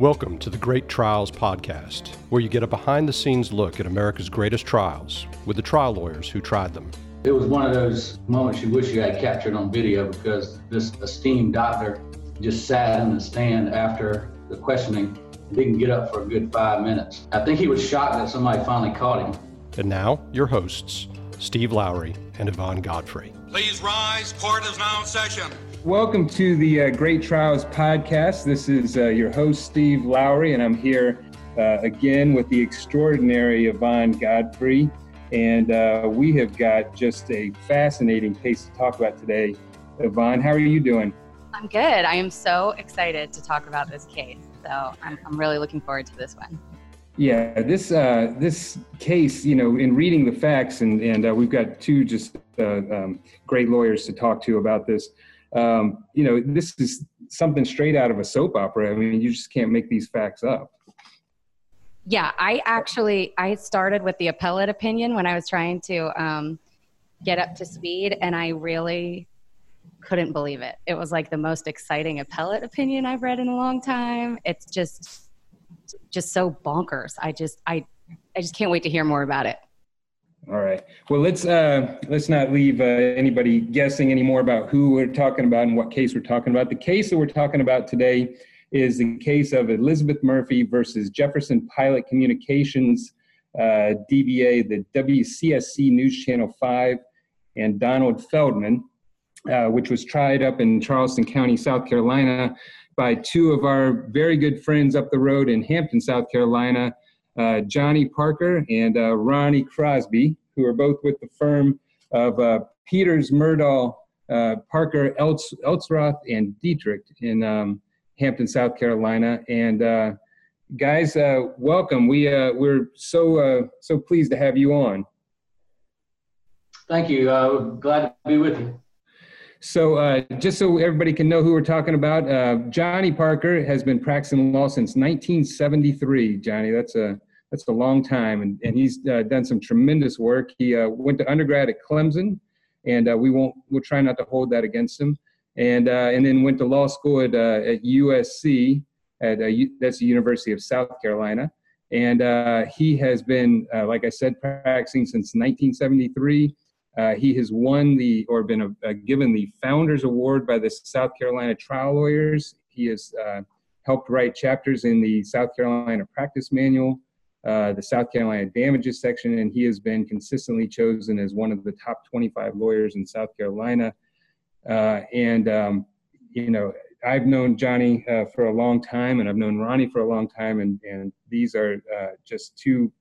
Welcome to the Great Trials Podcast, where you get a behind the scenes look at America's greatest trials with the trial lawyers who tried them. It was one of those moments you wish you had captured on video because this esteemed doctor just sat in the stand after the questioning and didn't get up for a good five minutes. I think he was shocked that somebody finally caught him. And now, your hosts, Steve Lowry and Yvonne Godfrey. Please rise. Court is now in session. Welcome to the uh, Great Trials podcast. This is uh, your host, Steve Lowry, and I'm here uh, again with the extraordinary Yvonne Godfrey. And uh, we have got just a fascinating case to talk about today. Yvonne, how are you doing? I'm good. I am so excited to talk about this case. So I'm, I'm really looking forward to this one. Yeah, this uh, this case, you know, in reading the facts, and and uh, we've got two just uh, um, great lawyers to talk to about this. Um, you know, this is something straight out of a soap opera. I mean, you just can't make these facts up. Yeah, I actually I started with the appellate opinion when I was trying to um, get up to speed, and I really couldn't believe it. It was like the most exciting appellate opinion I've read in a long time. It's just just so bonkers. I just I I just can't wait to hear more about it. All right. Well, let's uh, let's not leave uh, anybody guessing anymore about who we're talking about and what case we're talking about. The case that we're talking about today is the case of Elizabeth Murphy versus Jefferson Pilot Communications, uh, DBA, the WCSC News Channel 5, and Donald Feldman, uh, which was tried up in Charleston County, South Carolina, by two of our very good friends up the road in Hampton, South Carolina, uh, Johnny Parker and uh, Ronnie Crosby, who are both with the firm of uh, Peters, Murdaugh, uh, Parker, Elts, Eltzroth, and Detrick in um, Hampton, South Carolina. And uh, guys, uh, welcome. We we're so so pleased to have you on. Thank you. glad to be with you. So, uh, just so everybody can know who we're talking about, uh, Johnny Parker has been practicing law since 1973. Johnny, that's a that's a long time, and, and he's uh, done some tremendous work. He uh, went to undergrad at Clemson, and uh, we won't we'll try not to hold that against him. And uh, and then went to law school at at USC at U, that's the University of South Carolina. And he has been, like I said, practicing since 1973. Uh, he has won the or been a, given the Founders Award by the South Carolina Trial Lawyers. He has uh, helped write chapters in the South Carolina Practice Manual, uh, the South Carolina Damages section, and he has been consistently chosen as one of the top 25 lawyers in South Carolina. Uh, and um, you know, I've known Johnny uh, for a long time, and I've known Ronnie for a long time, and and these are uh, just two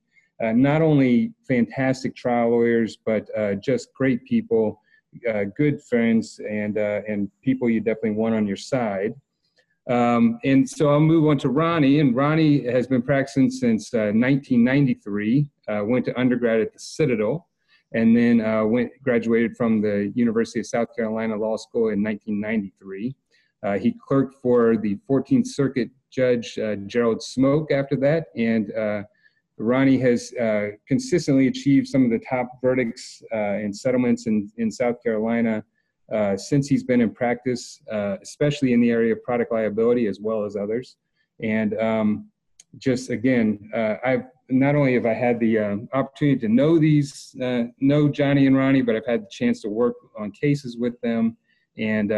uh, not only fantastic trial lawyers, but just great people, good friends, and and people you definitely want on your side. Um, and so I'll move on to Ronnie, and Ronnie has been practicing since 1993. Uh, uh, went to undergrad at the Citadel, and then went graduated from the University of South Carolina Law School in 1993. he clerked for the 14th Circuit Judge Gerald Smoak after that, and Ronnie has uh, consistently achieved some of the top verdicts uh, and settlements in, in South Carolina uh, since he's been in practice, uh, especially in the area of product liability as well as others. And um, just again, uh, I've not only have I had the um, opportunity to know these, uh, know Johnny and Ronnie, but I've had the chance to work on cases with them. And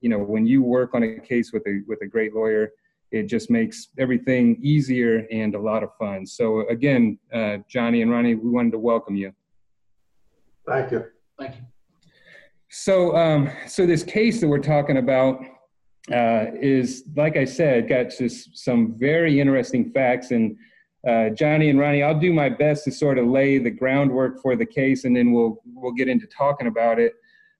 you know, when you work on a case with a with a great lawyer, it just makes everything easier and a lot of fun. So again, uh, Johnny and Ronnie, we wanted to welcome you. Thank you. Thank you. So, um, so this case that we're talking about uh, is, like I said, got just some very interesting facts. And uh, Johnny and Ronnie, I'll do my best to sort of lay the groundwork for the case, and then we'll we'll get into talking about it.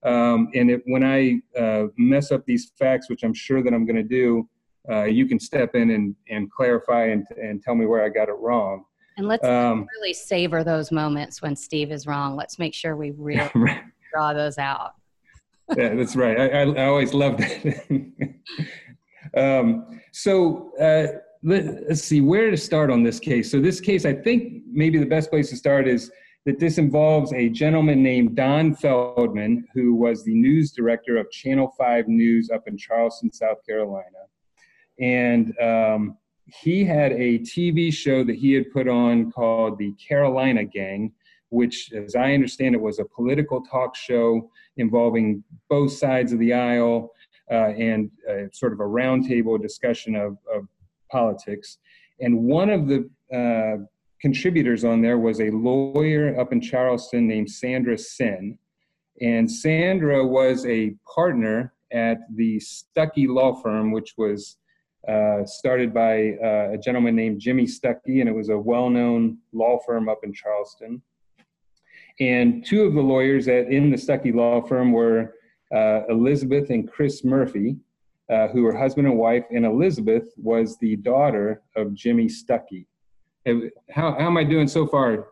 Um, and it, when I uh, mess up these facts, which I'm sure that I'm going to do, uh, you can step in and, and clarify and, and tell me where I got it wrong. And let's um, really savor those moments when Steve is wrong. Let's make sure we really draw those out. Yeah, that's right. I, I, I always love that. um, so uh, let, us see where to start on this case. So this case, I think maybe the best place to start is that this involves a gentleman named Don Feldman, who was the news director of Channel 5 News up in Charleston, South Carolina and um, he had a TV show that he had put on called The Carolina Gang, which, as I understand it, was a political talk show involving both sides of the aisle uh, and uh, sort of a roundtable discussion of, of, politics. And one of the uh, contributors on there was a lawyer up in Charleston named Sandra Senn. And Sandra was a partner at the Stuckey Law Firm, which was uh, started by uh, a gentleman named Jimmy Stuckey, and it was a well known law firm up in Charleston. And two of the lawyers at, in the Stuckey Law Firm were uh, Elizabeth and Chris Murphy, uh, who were husband and wife, and Elizabeth was the daughter of Jimmy Stuckey. How, how am I doing so far?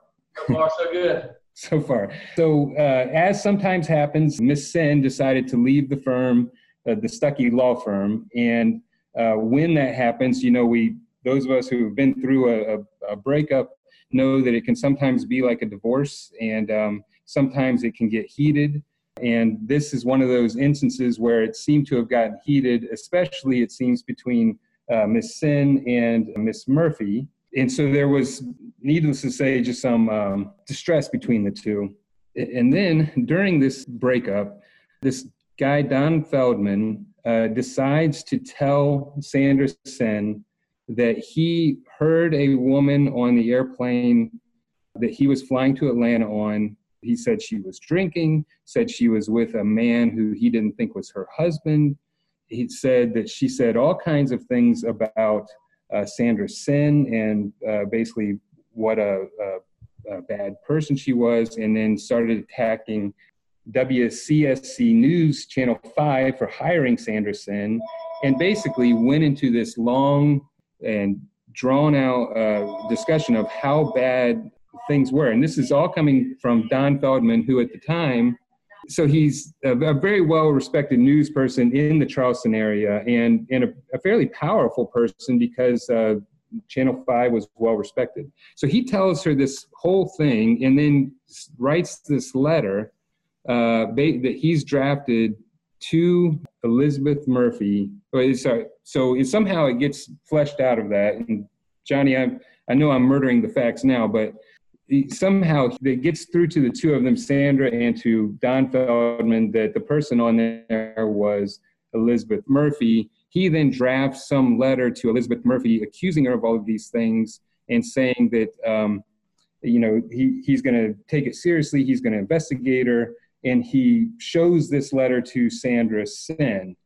So far, so good. so far. So, uh, as sometimes happens, Miss Senn decided to leave the firm, uh, the Stuckey Law Firm, and uh, when that happens, you know, we those of us who have been through a, a, a breakup know that it can sometimes be like a divorce, and um, sometimes it can get heated. And this is one of those instances where it seemed to have gotten heated, especially it seems between uh, Miss Senn and Miss Murphy. And so there was, needless to say, just some um, distress between the two. And then during this breakup, this guy, Don Feldman, uh, decides to tell Sandra Senn that he heard a woman on the airplane that he was flying to Atlanta on. He said she was drinking, said she was with a man who he didn't think was her husband. He said that she said all kinds of things about uh, Sandra Senn and uh, basically what a, a, a, bad person she was, and then started attacking WCSC News Channel 5 for hiring Sandra Senn and basically went into this long and drawn out uh, discussion of how bad things were. And this is all coming from Don Feldman, who at the time so he's a, a, very well respected news person in the Charleston area and, and a, a fairly powerful person because uh, Channel 5 was well respected. So he tells her this whole thing and then writes this letter uh, that he's drafted to Elizabeth Murphy. Sorry, so it, somehow it gets fleshed out of that. And Johnny, I, I know I'm murdering the facts now, but somehow it gets through to the two of them, Sandra and to Don Feldman, that the person on there was Elizabeth Murphy. He then drafts some letter to Elizabeth Murphy accusing her of all of these things and saying that, um, you know, he, he's going to take it seriously, he's going to investigate her, and he shows this letter to Sandra Senn.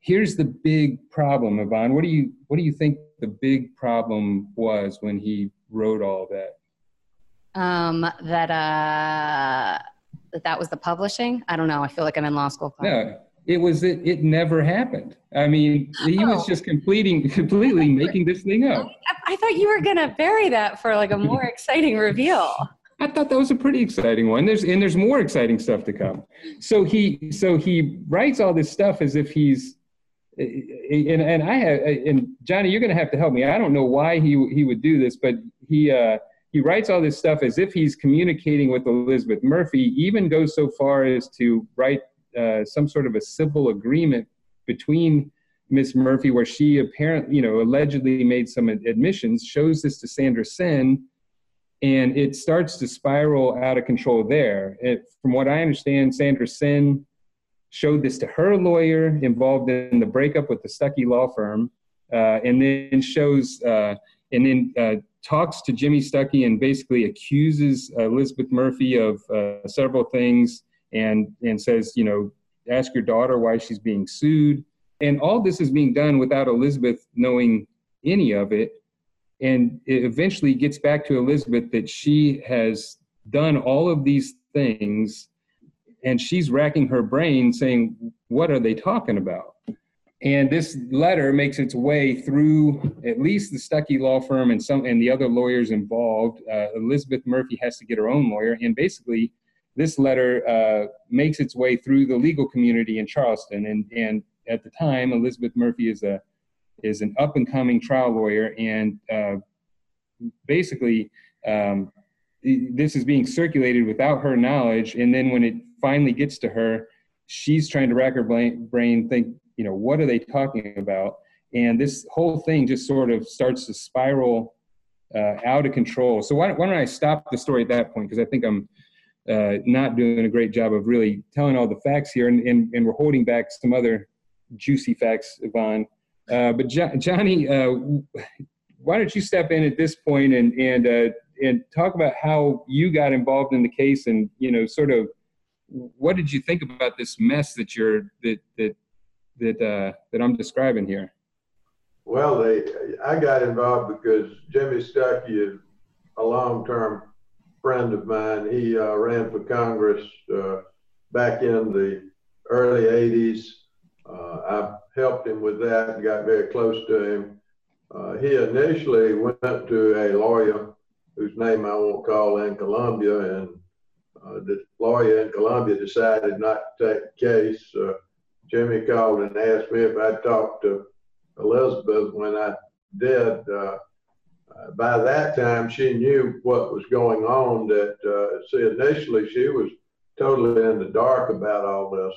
Here's the big problem, Yvonne. What do you what do you think the big problem was when he wrote all that? um, that uh, that that was the publishing. I don't know. I feel like I'm in law school. No, it was it. It never happened. I mean, he oh. was just completing, completely making this thing up. I, I thought you were gonna bury that for like a more exciting reveal. I thought that was a pretty exciting one. There's and there's more exciting stuff to come. So he so he writes all this stuff as if he's and and I have and Johnny, you're going to have to help me. I don't know why he he would do this, but he uh, he writes all this stuff as if he's communicating with Elizabeth Murphy, even goes so far as to write uh, some sort of a civil agreement between Miss Murphy, where she apparently, you know, allegedly made some admissions, shows this to Sandra Senn, and it starts to spiral out of control there. It, from what I understand, Sandra Senn showed this to her lawyer involved in the breakup with the Stuckey law firm, uh, and then shows, uh, and then uh, talks to Jimmy Stuckey and basically accuses uh, Elizabeth Murphy of uh, several things and, and says, you know, ask your daughter why she's being sued. And all this is being done without Elizabeth knowing any of it. And it eventually gets back to Elizabeth that she has done all of these things and she's racking her brain saying, What are they talking about? And this letter makes its way through at least the Stuckey law firm and some and the other lawyers involved. Uh, Elizabeth Murphy has to get her own lawyer, and basically, this letter uh, makes its way through the legal community in Charleston. And and at the time, Elizabeth Murphy is a is an up and coming trial lawyer, and uh, basically, um, this is being circulated without her knowledge. And then when it finally gets to her, she's trying to rack her brain, think you know, what are they talking about? and this whole thing just sort of starts to spiral uh, out of control. So why, why, don't I stop the story at that point? Because I think I'm uh, not doing a great job of really telling all the facts here, and, and, and we're holding back some other juicy facts, Yvonne. Uh, but jo- Johnny, uh, why don't you step in at this point and and uh, and talk about how you got involved in the case, and you know, sort of what did you think about this mess that you're that that that uh, that I'm describing here? Well, they, I got involved because Jimmy Stuckey is a long-term friend of mine. He uh, ran for Congress uh, back in the early 80s. Uh, I helped him with that and got very close to him. Uh, he initially went up to a lawyer whose name I won't call in Columbia, and uh, the lawyer in Columbia decided not to take the case. Uh, Jimmy called and asked me if I'd talk to Elizabeth when I did. Uh, uh, by that time, she knew what was going on. That uh, see, initially she was totally in the dark about all this.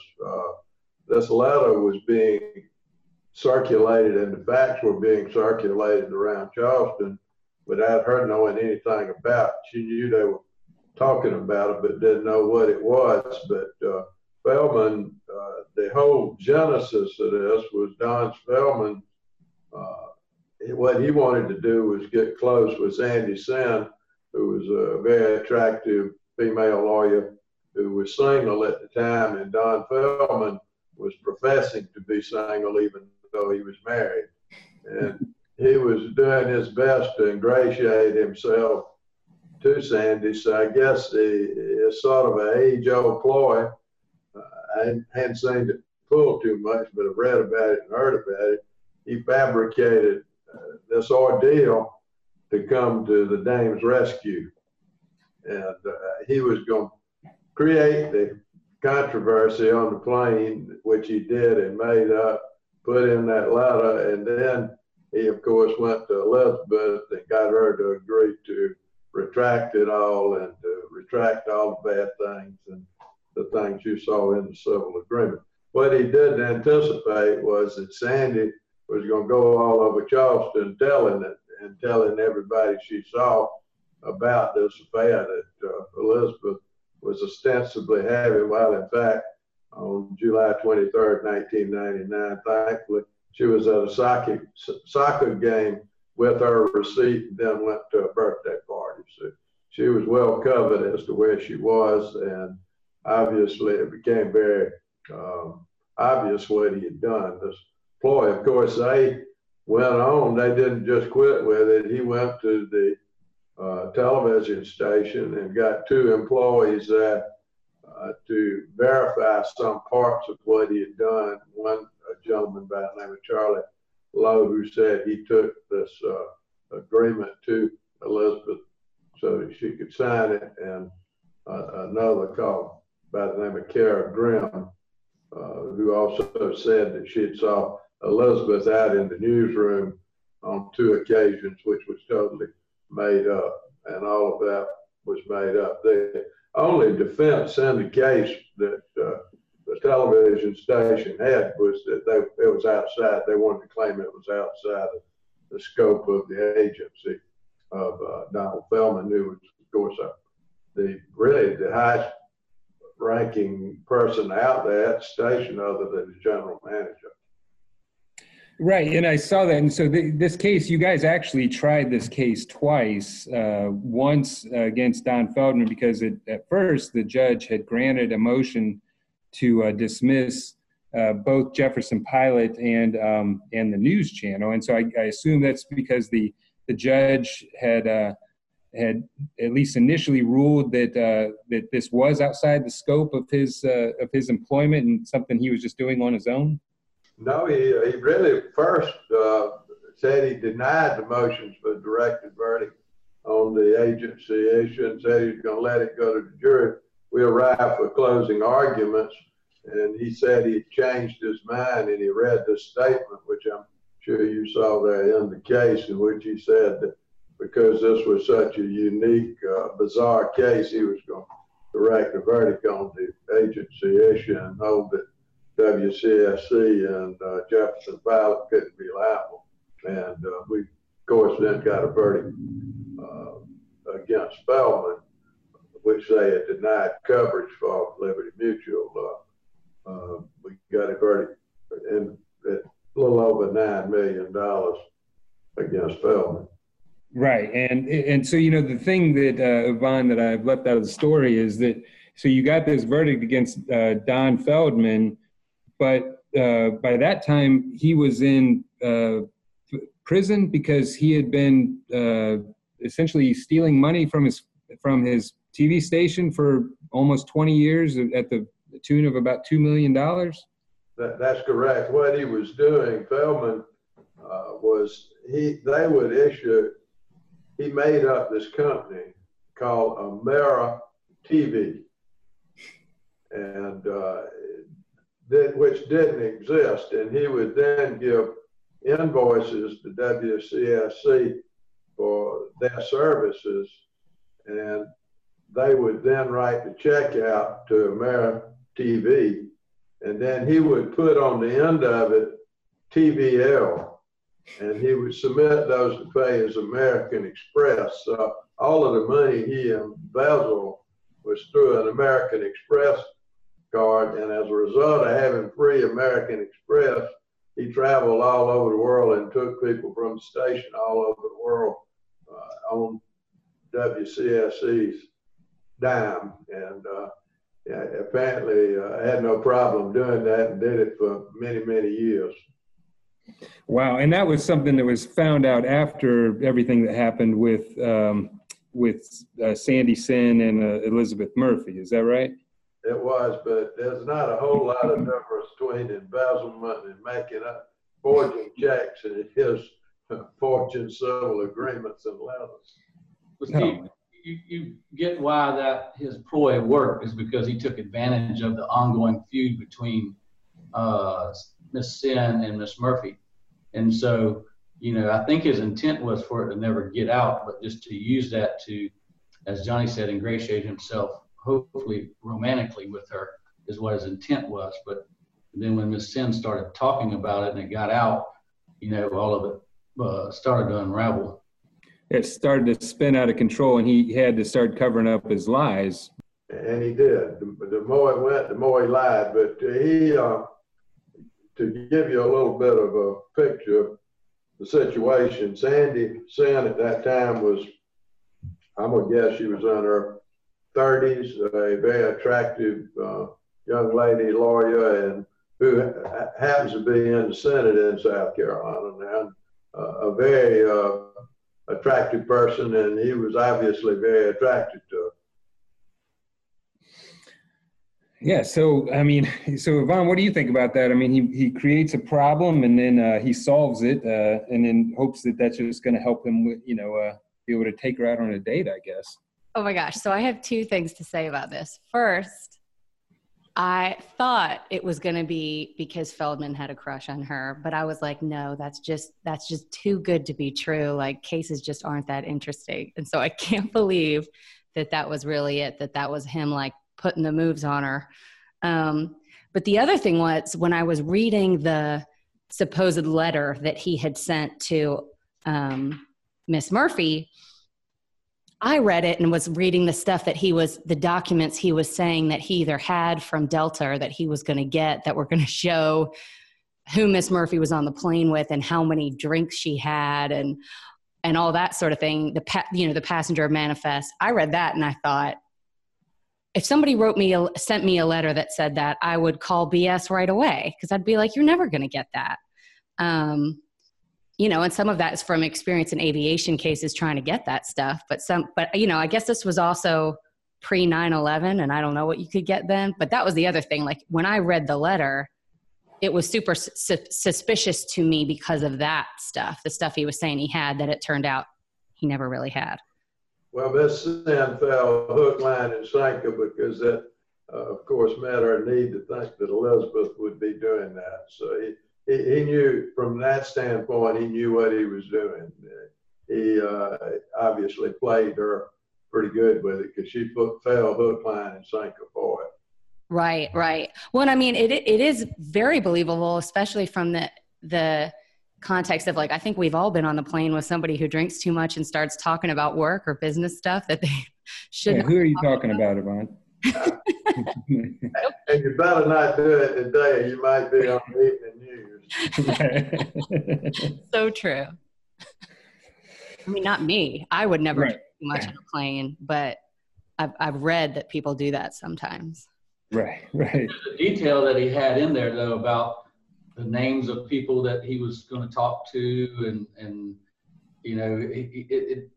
This letter was being circulated, and the facts were being circulated around Charleston without her knowing anything about. It. She knew they were talking about it, but didn't know what it was. But uh, Feldman, uh, the whole genesis of this was Don Feldman uh, what he wanted to do was get close with Sandy Senn, who was a very attractive female lawyer who was single at the time, and Don Feldman was professing to be single even though he was married. And he was doing his best to ingratiate himself to Sandy. So I guess it's sort of an age-old ploy. Uh, I hadn't seen it pull too much, but I've read about it and heard about it he fabricated uh, this ordeal to come to the dame's rescue. And uh, he was going to create the controversy on the plane, which he did and made up, put in that letter, and then he, of course, went to Elizabeth and got her to agree to retract it all and to retract all the bad things and the things you saw in the civil agreement. What he didn't anticipate was that Sandy was going to go all over Charleston telling it and telling everybody she saw about this affair that uh, Elizabeth was ostensibly having, while in fact, on July 23rd, 1999, thankfully, she was at a soccer, soccer game with her receipt and then went to a birthday party. So she was well covered as to where she was, and obviously it became very um, obvious what he had done. This ploy. Of course, they went on. They didn't just quit with it. He went to the uh, television station and got two employees that uh, to verify some parts of what he had done. One gentleman by the name of Charlie Lowe who said he took this uh, agreement to Elizabeth so she could sign it, and uh, another called by the name of Kara Grimm, uh, who also said that she had saw Elizabeth out in the newsroom on two occasions, which was totally made up, and all of that was made up. The only defense in the case that uh, the television station had was that they, it was outside. They wanted to claim it was outside of the scope of the agency of uh, Donald Feldman, who was, of course, uh, the really the highest ranking person out there at the station other than the general manager. Right, and I saw that. And so this case, you guys actually tried this case twice. Uh, once against Don Feldman because it, at first the judge had granted a motion to uh, dismiss uh, both Jefferson Pilot and um, and the news channel. And so I, I, assume that's because the the judge had uh, had at least initially ruled that uh, that this was outside the scope of his uh, of his employment and something he was just doing on his own. No, he, he really first uh, said he denied the motions for directed verdict on the agency issue and said he was going to let it go to the jury. We arrived for closing arguments, and he said he changed his mind and he read the statement, which I'm sure you saw there in the case, in which he said that because this was such a unique, uh, bizarre case, he was going to direct a verdict on the agency issue and hold it WCSC and uh, Jefferson Pilot couldn't be liable. And uh, we, of course, then got a verdict uh, against Feldman, which they had denied coverage for Liberty Mutual. Uh, we got a verdict in a little over $9 million against Feldman. Right, and and so you know the thing that uh, Yvonne that I've left out of the story is that so you got this verdict against uh, Don Feldman, but uh, by that time he was in uh, prison because he had been uh, essentially stealing money from his from his TV station for almost 20 years at the tune of about two million dollars. That, that's correct. What he was doing, Feldman, uh, was he they would issue he made up this company called Amera TV, and uh, that, which didn't exist. And he would then give invoices to WCSC for their services, and they would then write the check out to Amera TV, and then he would put on the end of it TVL and he would submit those to pay as American Express. So all of the money he embezzled was through an American Express card, and as a result of having free American Express, he traveled all over the world and took people from the station all over the world uh, on WCSC's dime. And uh, yeah, apparently, uh, had no problem doing that and did it for many, many years. Wow, and that was something that was found out after everything that happened with um, with uh, Sandy Senn and uh, Elizabeth Murphy. Is that right? It was, but there's not a whole lot of difference between embezzlement and making up forging checks and his forging civil agreements and letters. Well, Steve, you, you get why that his ploy worked is because he took advantage of the ongoing feud between uh, Miss Senn and Miss Murphy. And so, you know, I think his intent was for it to never get out, but just to use that to, as Johnny said, ingratiate himself, hopefully romantically with her, is what his intent was. But then when Miss Senn started talking about it and it got out, you know, all of it uh, started to unravel. It started to spin out of control, and he had to start covering up his lies. And he did. The, the more it went, the more he lied. But he, uh, to give you a little bit of a picture of the situation, Sandy Senn at that time was, I'm gonna guess she was in her 30s, a very attractive uh, young lady lawyer, and who happens to be in the Senate in South Carolina now. Uh, a very uh, attractive person, and he was obviously very attracted to her. Yeah. So, I mean, so Yvonne, what do you think about that? I mean, he, he creates a problem and then uh, he solves it uh, and then hopes that that's just going to help him, you know, uh, be able to take her out on a date, I guess. Oh my gosh. So I have two things to say about this. First, I thought it was going to be because Feldman had a crush on her, but I was like, no, that's just that's just too good to be true. Like cases just aren't that interesting. And so I can't believe that that was really it that that was him like putting the moves on her. Um, but the other thing was when I was reading the supposed letter that he had sent to um, Miss Murphy, I read it and was reading the stuff that he was, the documents he was saying that he either had from Delta or that he was going to get that were going to show who Miss Murphy was on the plane with and how many drinks she had and and all that sort of thing. The pa- you know the passenger manifest. I read that and I thought, if somebody wrote me a, sent me a letter that said that i would call bs right away because i'd be like you're never going to get that um, you know and some of that is from experience in aviation cases trying to get that stuff but some but you know i guess this was also pre 9-11 and i don't know what you could get then but that was the other thing like when i read the letter it was super su- suspicious to me because of that stuff the stuff he was saying he had that it turned out he never really had well, Miss Senn fell hook, line, and sinker because that, uh, of course, met our need to think that Elizabeth would be doing that. So he, he, he knew from that standpoint, he knew what he was doing. He uh, obviously played her pretty good with it because she put, fell hook, line, and sinker for it. Right, right. Well, I mean, it it is very believable, especially from the the context of like I think we've all been on the plane with somebody who drinks too much and starts talking about work or business stuff that they should. Yeah, who are you talking about, Yvonne? And you better not do it today, you might be on the evening news. so true. I mean, not me. I would never Right. drink too much on a plane, but I've I've read that people do that sometimes. right, right. The detail that he had in there though about the names of people that he was going to talk to and, and, you know, it, it, it,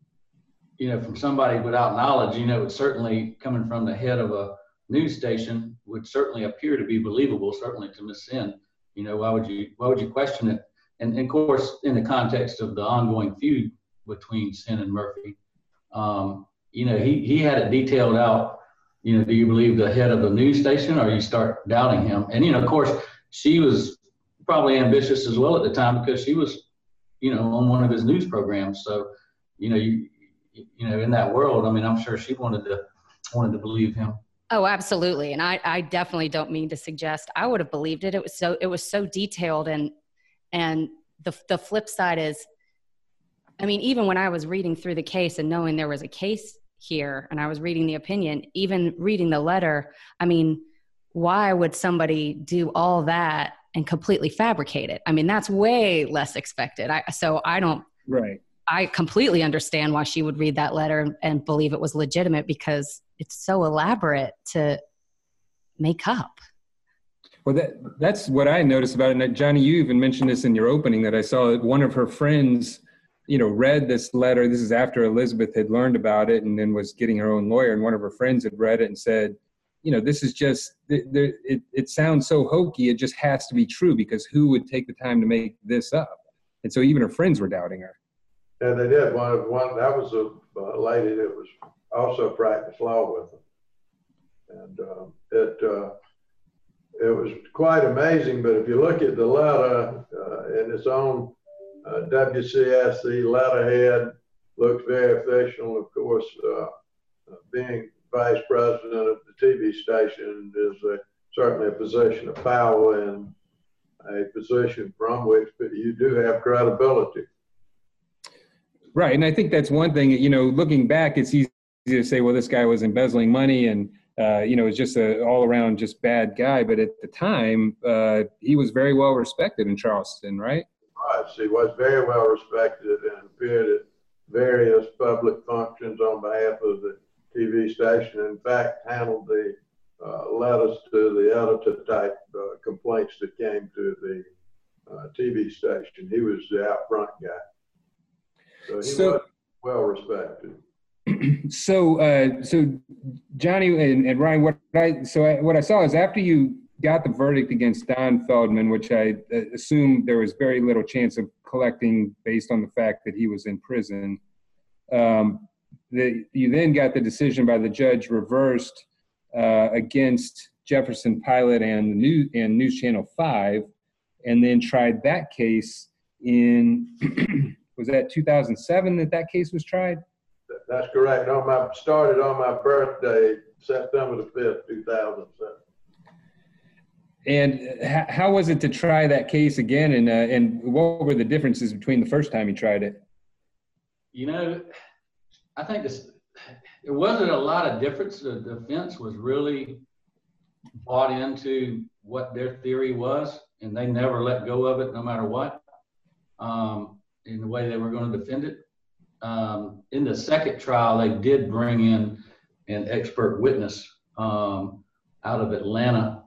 you know, from somebody without knowledge, you know, it's certainly coming from the head of a news station would certainly appear to be believable, certainly to Miss Senn. You know, why would you, why would you question it? And, and of course, in the context of the ongoing feud between Senn and Murphy, um, you know, he, he had it detailed out you know, do you believe the head of the news station or you start doubting him? And, you know, of course, she was probably ambitious as well at the time because she was, you know, on one of his news programs. So, you know, you, you know, in that world, I mean, I'm sure she wanted to, wanted to believe him. Oh, absolutely. And I, I definitely don't mean to suggest I would have believed it. It was so it was so detailed and and the the flip side is I mean, even when I was reading through the case and knowing there was a case here and I was reading the opinion, even reading the letter, I mean, why would somebody do all that and completely fabricate it? I mean, that's way less expected. I so I don't Right. I completely understand why she would read that letter and, believe it was legitimate because it's so elaborate to make up. Well, that that's what I noticed about it. And Johnny, you even mentioned this in your opening that I saw that one of her friends, you know, read this letter. This is after Elizabeth had learned about it and then was getting her own lawyer. And one of her friends had read it and said, you know, this is just it. It sounds so hokey. It just has to be true because who would take the time to make this up? And so even her friends were doubting her. And they did, one, of one, that was a, lady that was also practiced law with them. And, um, it, uh, it was quite amazing, but if you look at the letter, uh, in its own, uh, WCSC letterhead, looks very official. Of course, uh, uh, being vice president of the TV station is a, certainly a position of power and a position from which you do have credibility. Right, and I think that's one thing. You know, looking back, it's easy to say, "Well, this guy was embezzling money, and uh, you know, was just a all-around just bad guy." But at the time, uh, he was very well respected in Charleston, right? Right, she was very well respected and appeared at various public functions on behalf of the TV station. In fact, handled the uh, letters to the editor type uh, complaints that came to the uh, TV station. He was the out front guy. So he So- was well respected. so, uh, so Johnny and, and Ryan, what I so I, what I saw is after you got the verdict against Don Feldman, which I uh, assume there was very little chance of collecting based on the fact that he was in prison. Um, the, you then got the decision by the judge reversed uh, against Jefferson Pilot and the new and News Channel Five, and then tried that case in was that 2007 that that case was tried. That's correct. On my started on my birthday, September the fifth, two thousand seven. And h- how was it to try that case again? And uh, and what were the differences between the first time you tried it? You know, I think this, there wasn't a lot of difference. The defense was really bought into what their theory was, and they never let go of it no matter what, um, in the way they were going to defend it. Um, in the second trial, they did bring in an expert witness um, out of Atlanta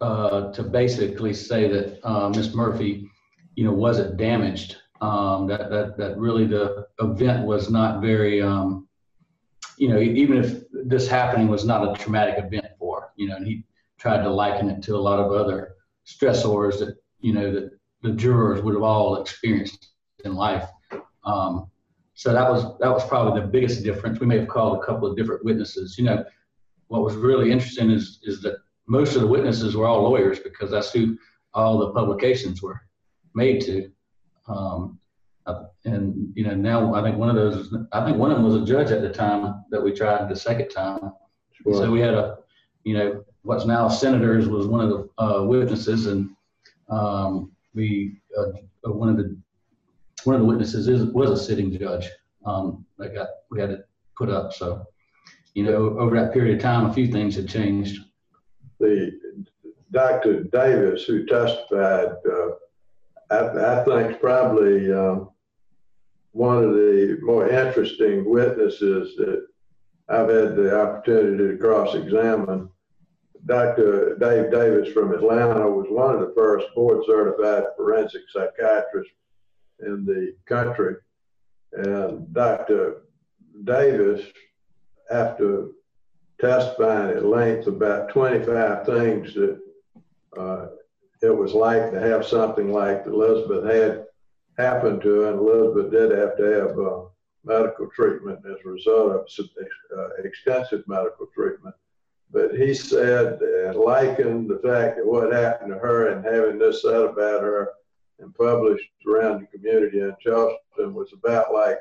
uh, to basically say that uh, Miss Murphy, you know, wasn't damaged um, that, that, that really the event was not very, um, you know, even if this happening was not a traumatic event for, her, you know, and he tried to liken it to a lot of other stressors that, you know, that the jurors would have all experienced in life. Um, so that was, that was probably the biggest difference. We may have called a couple of different witnesses, you know, what was really interesting is, is that most of the witnesses were all lawyers because that's who all the publications were made to. Um, and you know now I think one of those I think one of them was a judge at the time that we tried the second time. So we had a you know what's now senators was one of the uh, witnesses, and um, we uh, one of the one of the witnesses is, was a sitting judge um, that got we had it put up. So, you know, over that period of time, a few things had changed. The Dr. Davis, who testified, uh, I, I think probably um, one of the more interesting witnesses that I've had the opportunity to cross-examine. Dr. Dave Davis from Atlanta was one of the first board certified forensic psychiatrists in the country. And Dr. Davis, after testifying at length about 25 things that uh, it was like to have something like Elizabeth had happened to and Elizabeth did have to have uh, medical treatment as a result of uh, extensive medical treatment. But he said and likened the fact that what happened to her and having this said about her and published around the community in Charleston was about like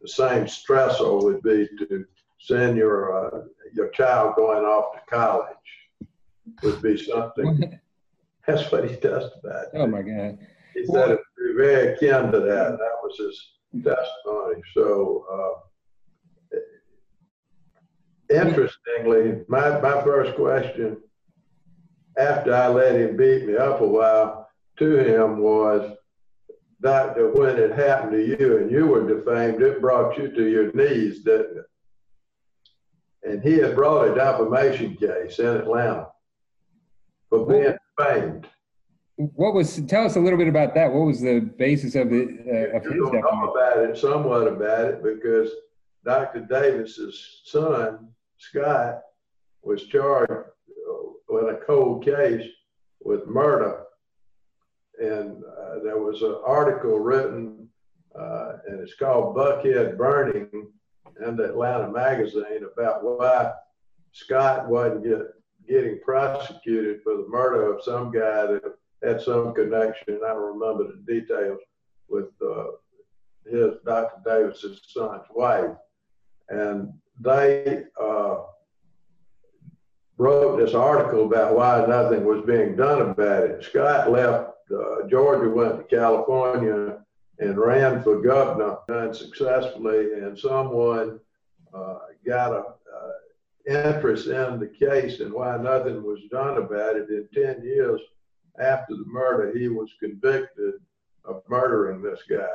the same stressor would be to send your uh, your child going off to college would be something. That's what he testified. Oh my God. He said it would be very akin to that. That was his testimony. So, uh, interestingly, my, my first question after I let him beat me up a while to him was, that when it happened to you and you were defamed, it brought you to your knees, didn't it? And he had brought a defamation case in Atlanta for being defamed. What was, tell us a little bit about that. What was the basis of, it, uh, of his You know about it, somewhat about it, because Dr. Davis's son, Scott, was charged uh, with a cold case with murder. And uh, there was an article written, uh, and it's called Buckhead Burning in the Atlanta Magazine about why Scott wasn't get, getting prosecuted for the murder of some guy that had some connection. I don't remember the details with uh, his Dr. Davis's son's wife, and they uh, wrote this article about why nothing was being done about it. Scott left uh, Georgia, went to California, and ran for governor unsuccessfully, and someone uh, got a uh, interest in the case and why nothing was done about it in 10 years after the murder, he was convicted of murdering this guy.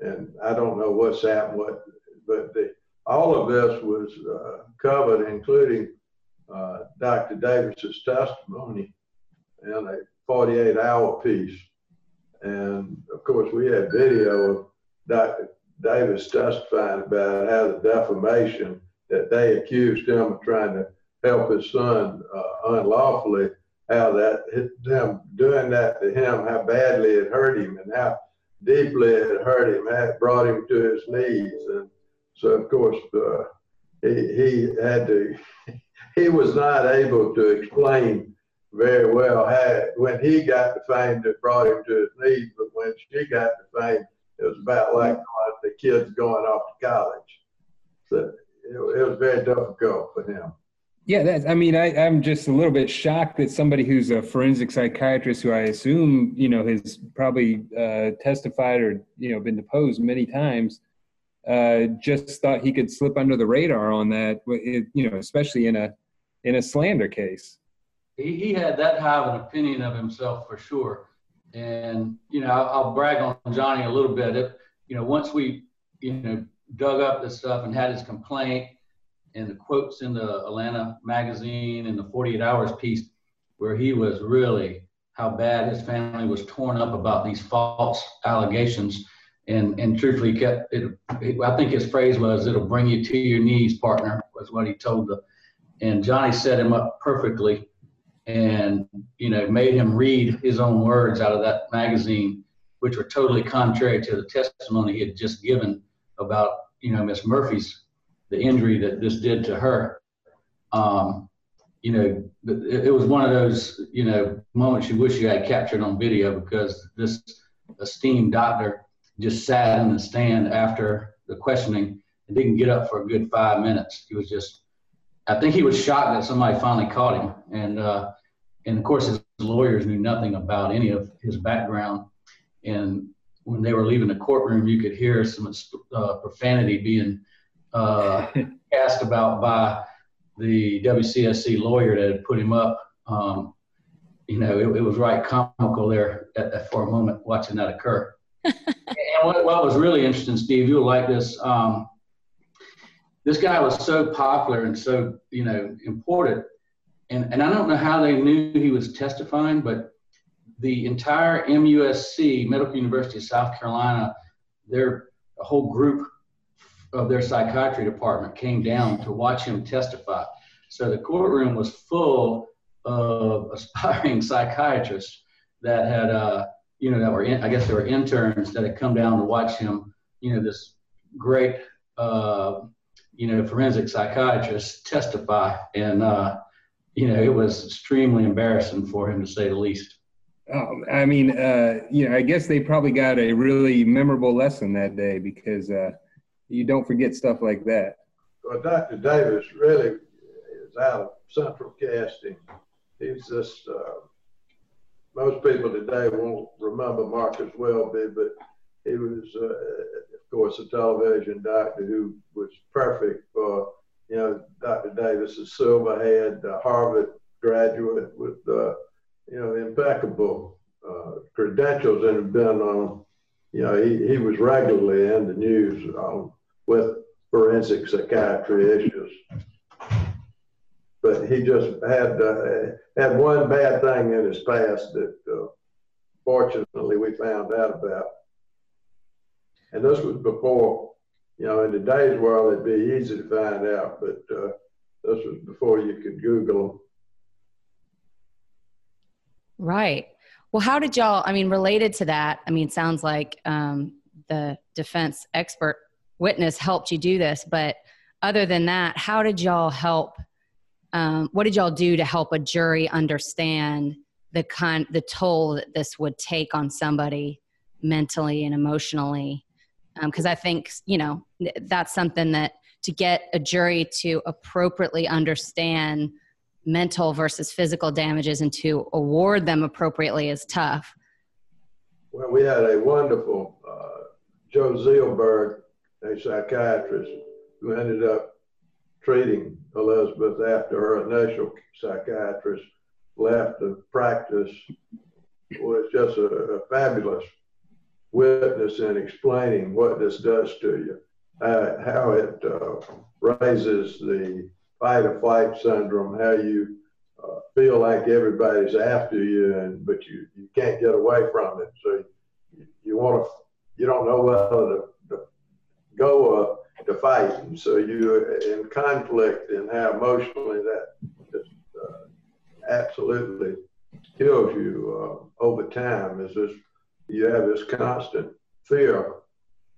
And I don't know what's happened, what, but the, all of this was uh, covered, including uh, Dr. Davis's testimony in a 48 hour piece. And of course, we had video of Dr. Davis testifying about how the defamation that they accused him of trying to help his son uh, unlawfully how that them doing that to him, how badly it hurt him, and how deeply it hurt him, how it brought him to his knees. And so, of course, uh, he, he had to. He was not able to explain very well had. when he got the fame that brought him to his knees, but when she got the fame, it was about like the kids going off to college. So it, it was very difficult for him. Yeah, that's, I mean, I, I'm just a little bit shocked that somebody who's a forensic psychiatrist, who I assume, you know, has probably uh, testified or, you know, been deposed many times, uh, just thought he could slip under the radar on that, you know, especially in a in a slander case. He, he had that high of an opinion of himself for sure. And, you know, I'll, I'll brag on Johnny a little bit. It, you know, once we, you know, dug up this stuff and had his complaint, and the quotes in the Atlanta magazine and the 48 hours piece where he was really how bad his family was torn up about these false allegations and and truthfully kept it, it, I think his phrase was it'll bring you to your knees partner was what he told the and Johnny set him up perfectly and you know made him read his own words out of that magazine which were totally contrary to the testimony he had just given about you know Miss Murphy's the injury that this did to her. Um, you know, it, it was one of those, you know, moments you wish you had captured on video because this esteemed doctor just sat in the stand after the questioning and didn't get up for a good five minutes. He was just I think he was shocked that somebody finally caught him. And, uh, and of course, his lawyers knew nothing about any of his background. And when they were leaving the courtroom, you could hear some uh, profanity being uh, asked about by the WCSC lawyer that had put him up. Um, you know, it, it, was right comical there at, at, for a moment watching that occur. and what, what, was really interesting, Steve, you'll like this. Um, this guy was so popular and so, you know, important. And, and I don't know how they knew he was testifying, but the entire MUSC, Medical University of South Carolina, their a whole group of their psychiatry department came down to watch him testify. So the courtroom was full of aspiring psychiatrists that had, uh, you know, that were, in, I guess they were interns that had come down to watch him, you know, this great, uh, you know, forensic psychiatrist testify. And, uh, you know, it was extremely embarrassing for him to say the least. Oh, I mean, uh, you know, I guess they probably got a really memorable lesson that day because uh, you don't forget stuff like that. Well, Dr. Davis really is out of central casting. He's just, uh, most people today won't remember Marcus Welby, but he was, uh, of course, a television doctor who was perfect for, you know, Dr. Davis, a silverhead, a Harvard graduate with, uh, you know, impeccable uh, credentials and had been on, you know, he, he was regularly in the news um, with forensic psychiatry issues. But he just had uh, had one bad thing in his past that uh, fortunately we found out about. And this was before, you know, in today's world it'd be easy to find out, but uh, this was before you could Google them. Right. Well, how did y'all, I mean, related to that, I mean, sounds like um, the defense expert witness helped you do this, but other than that, how did y'all help? Um, what did y'all do to help a jury understand the kind, the toll that this would take on somebody mentally and emotionally? Because um, I think, you know, that's something that to get a jury to appropriately understand mental versus physical damages and to award them appropriately is tough. Well, we had a wonderful uh, Joe Zielberg, a psychiatrist, who ended up treating Elizabeth after her initial psychiatrist left the practice was just a, a, fabulous witness in explaining what this does to you, uh, how it uh, raises the fight or flight syndrome, how you uh, feel like everybody's after you, and but you, you can't get away from it. So you, you want to, you don't know whether to, to go uh, to fight, and so you're in conflict, and how emotionally that just uh, absolutely kills you uh, over time. Is this you have this constant fear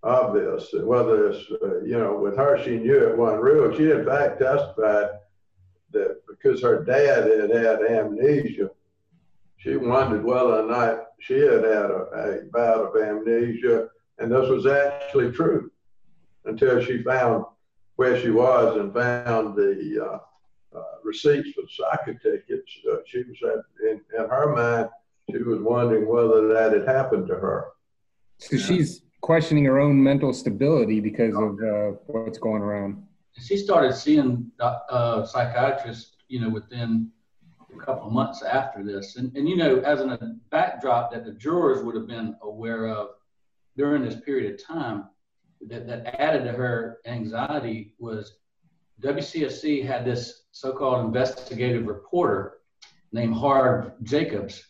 obvious. Whether it's, uh, you know, with her, she knew it wasn't real. She, in fact, testified that because her dad had had amnesia, she wondered whether or not she had had a, a bout of amnesia. And this was actually true until she found where she was and found the uh, uh, receipts for soccer tickets. Uh, she was at, in, in her mind, she was wondering whether that had happened to her. So she's questioning her own mental stability because of uh, what's going around. She started seeing uh, psychiatrists, you know, within a couple of months after this. And, and you know, as a backdrop that the jurors would have been aware of during this period of time that, that added to her anxiety was WCSC had this so-called investigative reporter named Harv Jacobs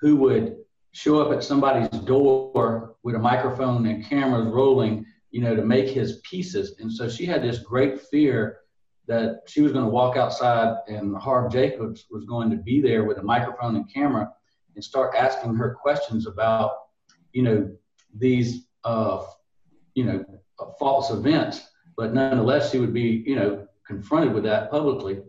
who would show up at somebody's door with a microphone and cameras rolling, you know, to make his pieces. And so she had this great fear that she was going to walk outside and Harv Jacobs was going to be there with a microphone and camera and start asking her questions about, you know, these, uh, you know, false events. But nonetheless, she would be, you know, confronted with that publicly.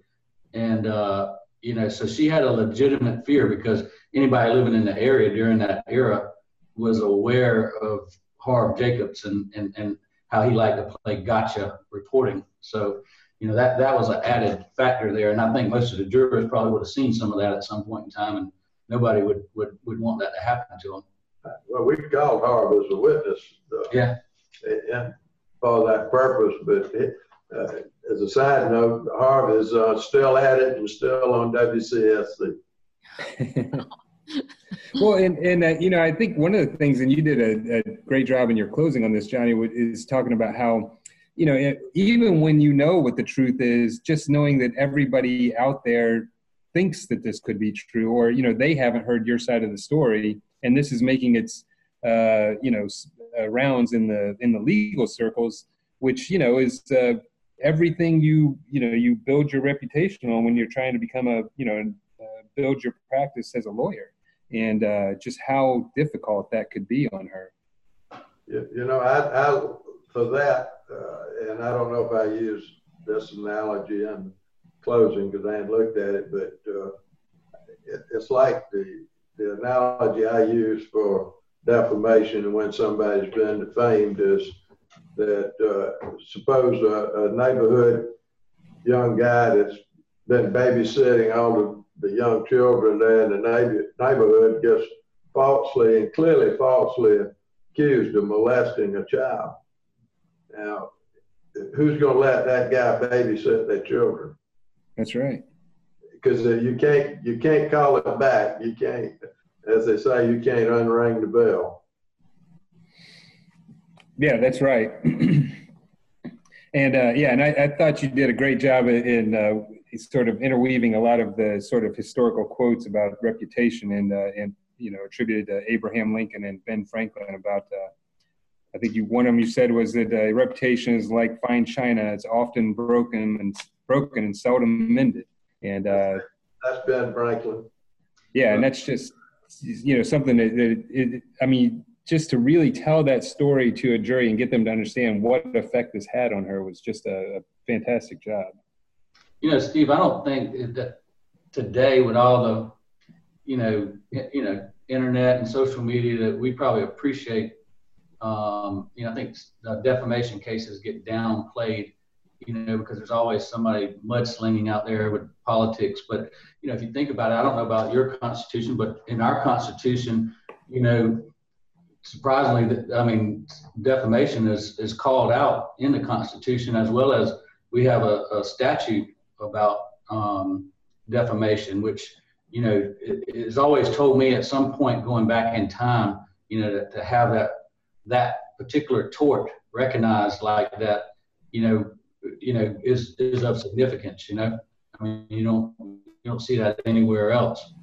And, uh, you know, so she had a legitimate fear because anybody living in the area during that era was aware of Harv Jacobs and, and, and how he liked to play gotcha reporting. So you know, that, that was an added factor there. And I think most of the jurors probably would have seen some of that at some point in time and nobody would, would, would want that to happen to them. Well, we called Harv as a witness. Uh, Yeah. And for that purpose, but it, as a side note, Harv is uh, still at it and still on WCSC. well, and, and uh, you know, I think one of the things, and you did a, a great job in your closing on this, Johnny, is talking about how, you know, even when you know what the truth is, just knowing that everybody out there thinks that this could be true, or you know, they haven't heard your side of the story, and this is making its, uh, you know, uh, rounds in the in the legal circles, which you know is uh, everything you you know you build your reputation on when you're trying to become a you know uh, build your practice as a lawyer and uh, just how difficult that could be on her. You, know I, I for that uh, and i don't know if i use this analogy in closing because i hadn't looked at it but uh, it, it's like the the analogy i use for defamation when somebody's been defamed is that uh, suppose a, a, neighborhood young guy that's been babysitting all the, the young children there in the neighbor, neighborhood gets falsely and clearly falsely accused of molesting a child. Now, who's going to let that guy babysit their children? That's right. Because uh, you can't you can't call it back. You can't, as they say, you can't unring the bell. Yeah, that's right. and uh, yeah, and I, I, thought you did a great job in uh, sort of interweaving a lot of the sort of historical quotes about reputation and uh, and you know attributed to Abraham Lincoln and Ben Franklin about. Uh, I think you one of them you said was that uh, reputation is like fine china; it's often broken and broken and seldom mended. And uh, that's Ben Franklin. Yeah, and that's just you know something that, that it, I mean just to really tell that story to a jury and get them to understand what effect this had on her was just a, a fantastic job. You know, Steve, I don't think that today with all the, you know, you know, internet and social media that we probably appreciate. Um, you know, I think defamation cases get downplayed, you know, because there's always somebody mudslinging out there with politics. But you know, if you think about it, I don't know about your constitution, but in our constitution, you know, surprisingly, I mean, defamation is, is called out in the Constitution as well as we have a, a statute about um, defamation, which, you know, is always told me at some point going back in time, you know, to, to have that, that particular tort recognized like that, you know, you know, is, is of significance, you know, I mean, you don't, you don't see that anywhere else,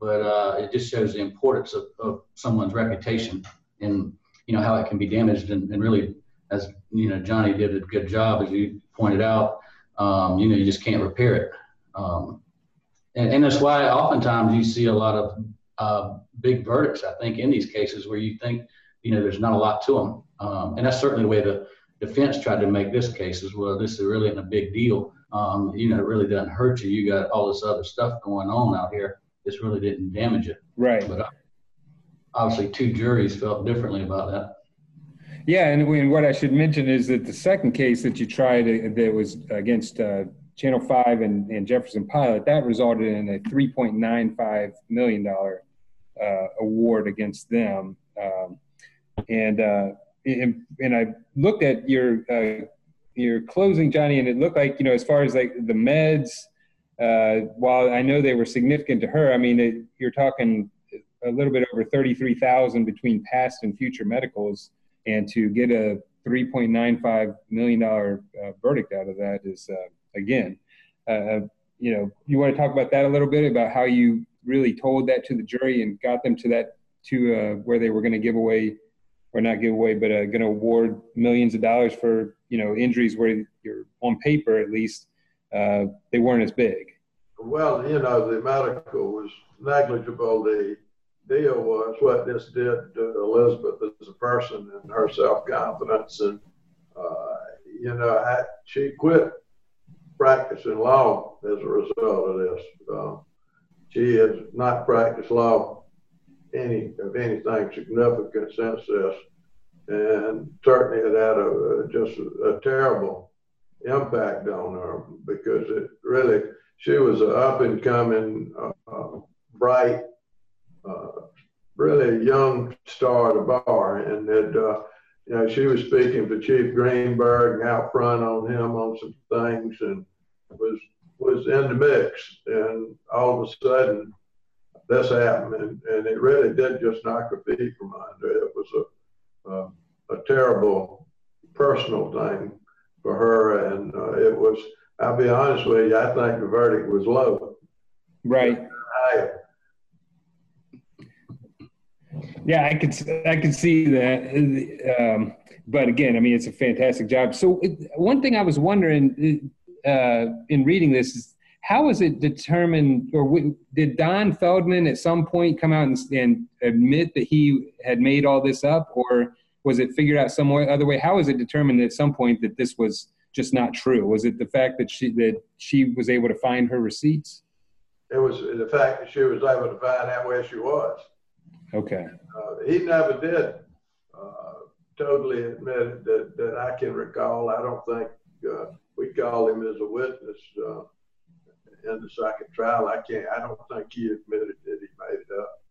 but uh, it just shows the importance of, of someone's reputation and you know how it can be damaged. And, and really as you know johnny did a good job as you pointed out um, you know you just can't repair it. Um, and, and that's why oftentimes you see a lot of uh, big verdicts i think in these cases where you think you know there's not a lot to them um, and that's certainly the way the defense tried to make this case as well. This is really a big deal. Um, you know it really doesn't hurt you. You got all this other stuff going on out here. This really didn't damage it right. But obviously two juries felt differently about that. Yeah, and what I should mention is that the second case that you tried that was against uh, Channel 5 and, and, Jefferson Pilot, that resulted in a $3.95 million uh, award against them. Um, and, uh, and, and I looked at your uh, your closing, Johnny, and it looked like, you know, as far as like the meds, uh, while I know they were significant to her, I mean, it, you're talking a little bit over 33,000 between past and future medicals, and to get a 3.95 million dollar uh, verdict out of that is uh, again, uh, uh, you know, you want to talk about that a little bit about how you really told that to the jury and got them to that to uh, where they were going to give away or not give away, but uh, going to award millions of dollars for you know injuries where you're on paper at least they weren't as big. Well, you know, the medical was negligible. The deal was what this did to Elizabeth as a person and her self confidence. And, uh, you know, I, she quit practicing law as a result of this. Uh, she has not practiced law any of anything significant since this, and certainly it had a, just a, terrible impact on her because it really, she was an up and coming, uh, bright, really a young star at the bar. And that, uh, you know, she was speaking for Chief Greenberg out front on him on some things and was was in the mix. And all of a sudden, this happened, and, and it really did just knock her feet from under. It was a, a, a terrible personal thing for her, and uh, it was. I'll be honest with you. I think the verdict was low. Right. Yeah, I could I could see that. Um, but again, I mean, it's a fantastic job. So one thing I was wondering uh, in reading this is how was it determined, or w- did Don Feldman at some point come out and, and, admit that he had made all this up, or was it figured out some other way? How was it determined at some point that this was just not true? Was it the fact that she that she was able to find her receipts? It was the fact that she was able to find out where she was. Okay. Uh, he never did uh, totally admit that, that I can recall. I don't think uh, we called him as a witness uh, in the second trial. I can't. I don't think he admitted that he made it up.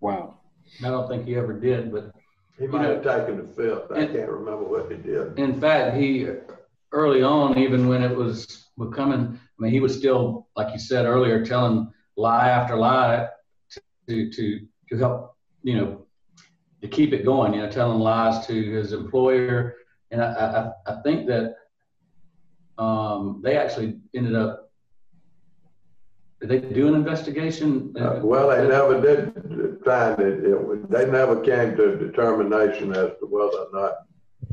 Wow. I don't think he ever did, but he might have taken the fifth. I can't remember what he did. In fact, he early on, even when it was becoming, I mean, he was still, like you said earlier, telling lie after lie to to to help, you know, to keep it going. You know, telling lies to his employer, and I I, I think that um, they actually ended up. Did they do an investigation? Uh, well, they never did find it. it. They never came to a determination as to whether or not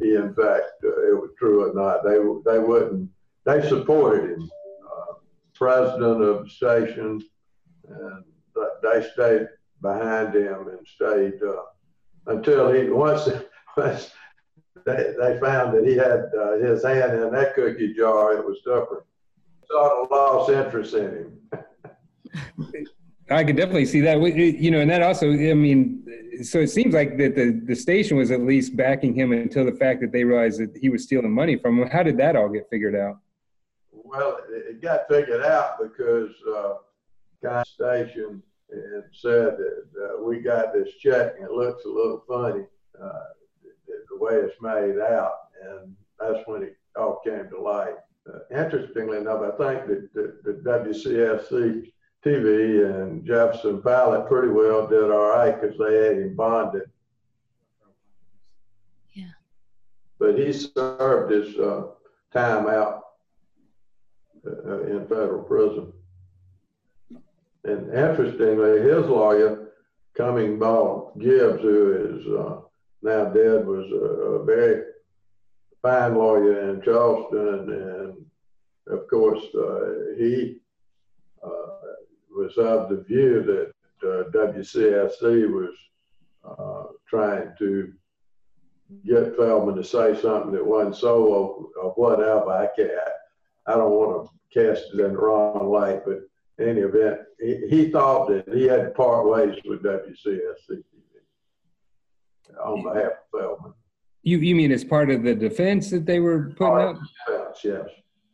he, in fact, uh, it was true or not. They they wouldn't. They supported him, uh, president of the station, and they stayed behind him and stayed uh, until he once, once they, they found that he had uh, his hand in that cookie jar. It was different. Sort of lost interest in him. I could definitely see that. You know, and that also, I mean, so it seems like that the, the station was at least backing him until the fact that they realized that he was stealing money from him. How did that all get figured out? Well, it got figured out because uh, Station and said that uh, we got this check and it looks a little funny uh, the way it's made out, and that's when it all came to light. Uh, interestingly enough, I think that the, the WCSC TV and Jefferson Pilot pretty well did all right because they had him bonded. Yeah. But he served his uh, time out uh, in federal prison. And interestingly, his lawyer, Coming Ball Gibbs, who is uh, now dead, was a, a, very fine lawyer in Charleston. And of course, uh, he uh, was of the view that uh, WCSC was uh, trying to get Feldman to say something that wasn't so of, whatever. I can't, I don't want to cast it in the wrong light, but any event, he, he thought that he had to part ways with WCSC on behalf of Feldman. You you mean as part of the defense that they were putting Part up? Defense, yes.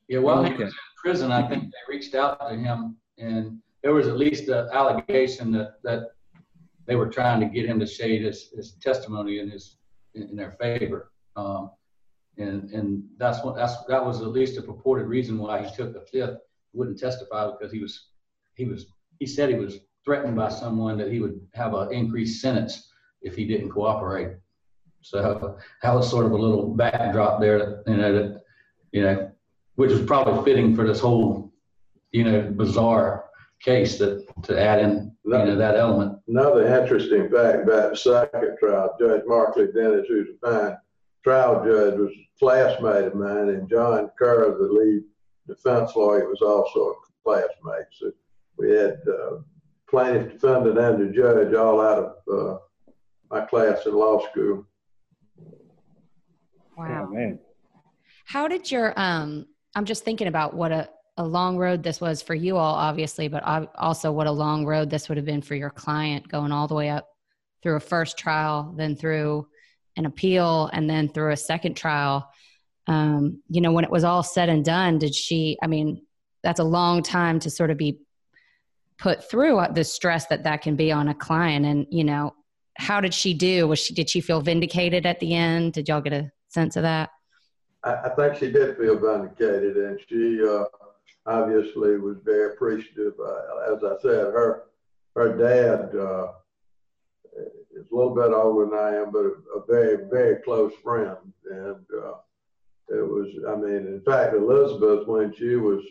Yeah, while he was in prison, I think they reached out to him, and there was at least an allegation that that they were trying to get him to shade his, his testimony in his in, in their favor. Um, and and that's what that's that was at least a purported reason why he took the fifth, wouldn't testify because he was he was he said he was threatened by someone that he would have an increased sentence if he didn't cooperate. So that was sort of a little backdrop there, you know, that you know, which was probably fitting for this whole, you know, bizarre case that to add in, you know, that element. Another interesting fact about the second trial, Judge Markley Dennis, who's a fine trial judge, was a classmate of mine, and John Kerr, the lead defense lawyer, was also a classmate. So we had uh, plaintiff, defendant, and the judge all out of uh, my class in law school. Wow. Oh, man. How did your um I'm just thinking about what a a long road this was for you all obviously, but also what a long road this would have been for your client going all the way up through a first trial, then through an appeal and then through a second trial. um, you know, when it was all said and done, did she, I mean, that's a long time to sort of be put through the stress that that can be on a client. And, you know, how did she do? Was she, did she feel vindicated at the end? Did y'all get a sense of that? I, I think she did feel vindicated and she, uh, obviously was very appreciative. Uh, as I said, her, her dad, uh, is a little bit older than I am, but a, a very, very close friend. And, uh, it was, I mean, in fact, Elizabeth, when she was,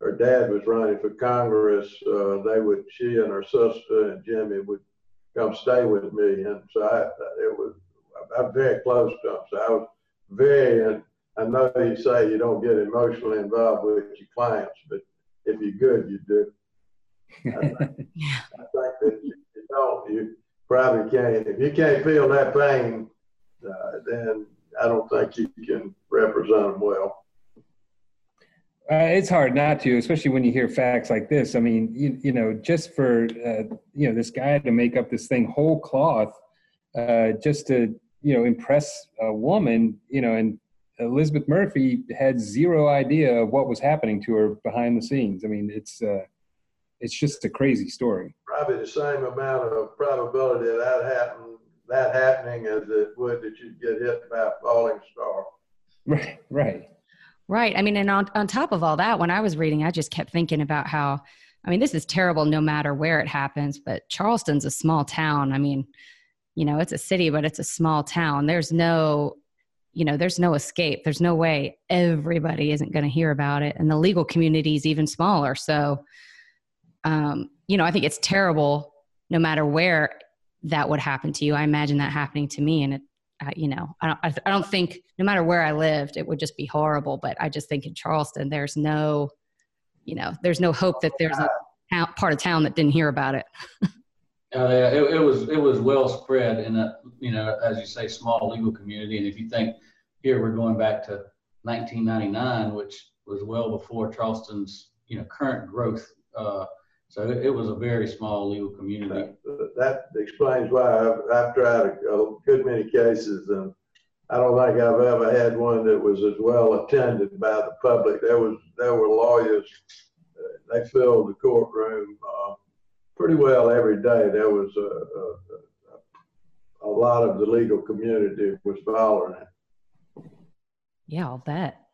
her dad was running for Congress, uh, they would, she and her sister and Jimmy would come stay with me. And so I, it was, I'm very close to them. So I was very, and I know you say you don't get emotionally involved with your clients, but if you're good, you do. I think, I think that you, you don't, you probably can't. If you can't feel that pain, uh, then I don't think you can represent them well. Uh, it's hard not to, especially when you hear facts like this. I mean, you, you know, just for uh, you know this guy to make up this thing whole cloth, uh, just to you know impress a woman, you know, and Elizabeth Murphy had zero idea of what was happening to her behind the scenes. I mean, it's uh, it's just a crazy story. Probably the same amount of probability of that happen that happening as it would that you'd get hit by a falling star. Right, right. Right. I mean, and on, on top of all that, when I was reading, I just kept thinking about how, I mean, this is terrible no matter where it happens, but Charleston's a small town. I mean, you know, it's a city, but it's a small town. There's no, you know, there's no escape. There's no way everybody isn't going to hear about it. And the legal community is even smaller. So, um, you know, I think it's terrible no matter where that would happen to you. I imagine that happening to me. And it, uh, you know, I don't, I don't think no matter where I lived, it would just be horrible. But I just think in Charleston, there's no, you know, there's no hope that there's a part of town that didn't hear about it. uh, yeah, it, it, was it was well spread in a you know as you say small legal community, and if you think here we're going back to 1999, which was well before Charleston's you know current growth. Uh, so it, it, was a very small legal community. That, that explains why I've, I've tried a, a, good many cases, and I don't think I've ever had one that was as well attended by the public. There was there were lawyers. Uh, they filled the courtroom uh, pretty well every day. There was a, a, a lot of the legal community was following it. Yeah, I'll bet.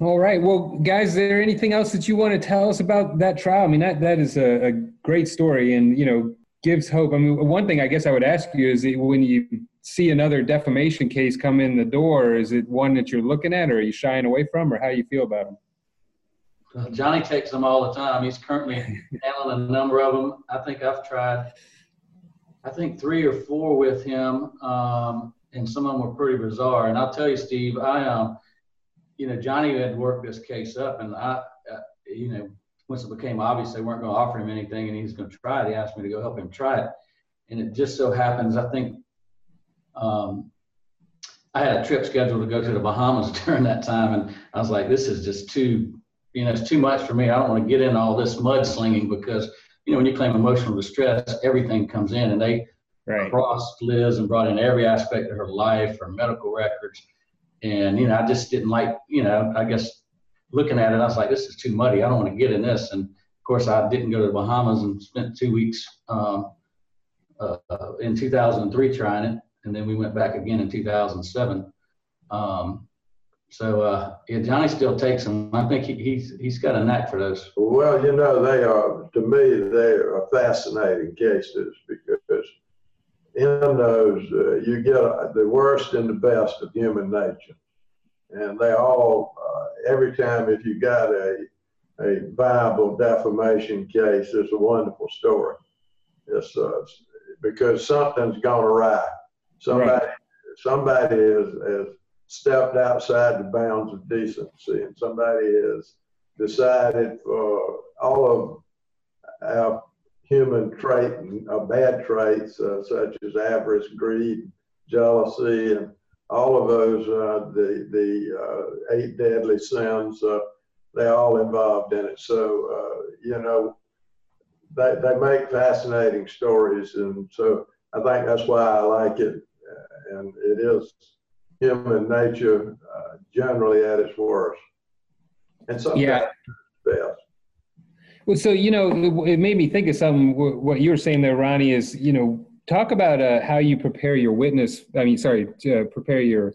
All right. Well, guys, is there anything else that you want to tell us about that trial? I mean, that, that is a, a great story and, you know, gives hope. I mean, one thing I guess I would ask you is when you see another defamation case come in the door, is it one that you're looking at or are you shying away from or how you feel about them? Johnny takes them all the time. He's currently handling a number of them. I think I've tried, I think three or four with him, um, and some of them were pretty bizarre. And I'll tell you, Steve, I um, you know, Johnny had worked this case up, and I, uh, you know, once it became obvious they weren't going to offer him anything and he was going to try it, he asked me to go help him try it. And it just so happens, I think, um, I had a trip scheduled to go to the Bahamas during that time, and I was like, this is just too, you know, it's too much for me. I don't want to get in all this mudslinging because, you know, when you claim emotional distress, everything comes in, and they right. crossed Liz and brought in every aspect of her life, her medical records and, you know, I just didn't like, you know, I guess looking at it, I was like, this is too muddy. I don't want to get in this. And of course, I didn't go to the Bahamas and spent two weeks um, uh, in 2003 trying it. And then we went back again in 2007. Um, so uh, yeah, Johnny still takes them. I think he, he's he's got a knack for those. Well, you know, they are to me they are fascinating cases because in those, uh, you get the worst and the best of human nature. And they all, uh, every time if you got a, a viable defamation case, it's a wonderful story. It's uh, because something's gone awry. Somebody, right. somebody has, has stepped outside the bounds of decency, and somebody has decided for all of our human trait and uh, bad traits uh, such as avarice, greed, jealousy, and all of those, uh, the, the uh, eight deadly sins, uh, they're all involved in it. So, uh, you know, they, they make fascinating stories. And so I think that's why I like it. And it is human nature uh, generally at its worst. And sometimes Yeah. best. Well, so you know, it made me think of something. What you were saying there, Ronnie, is you know, talk about uh, how you prepare your witness. I mean, sorry, to prepare your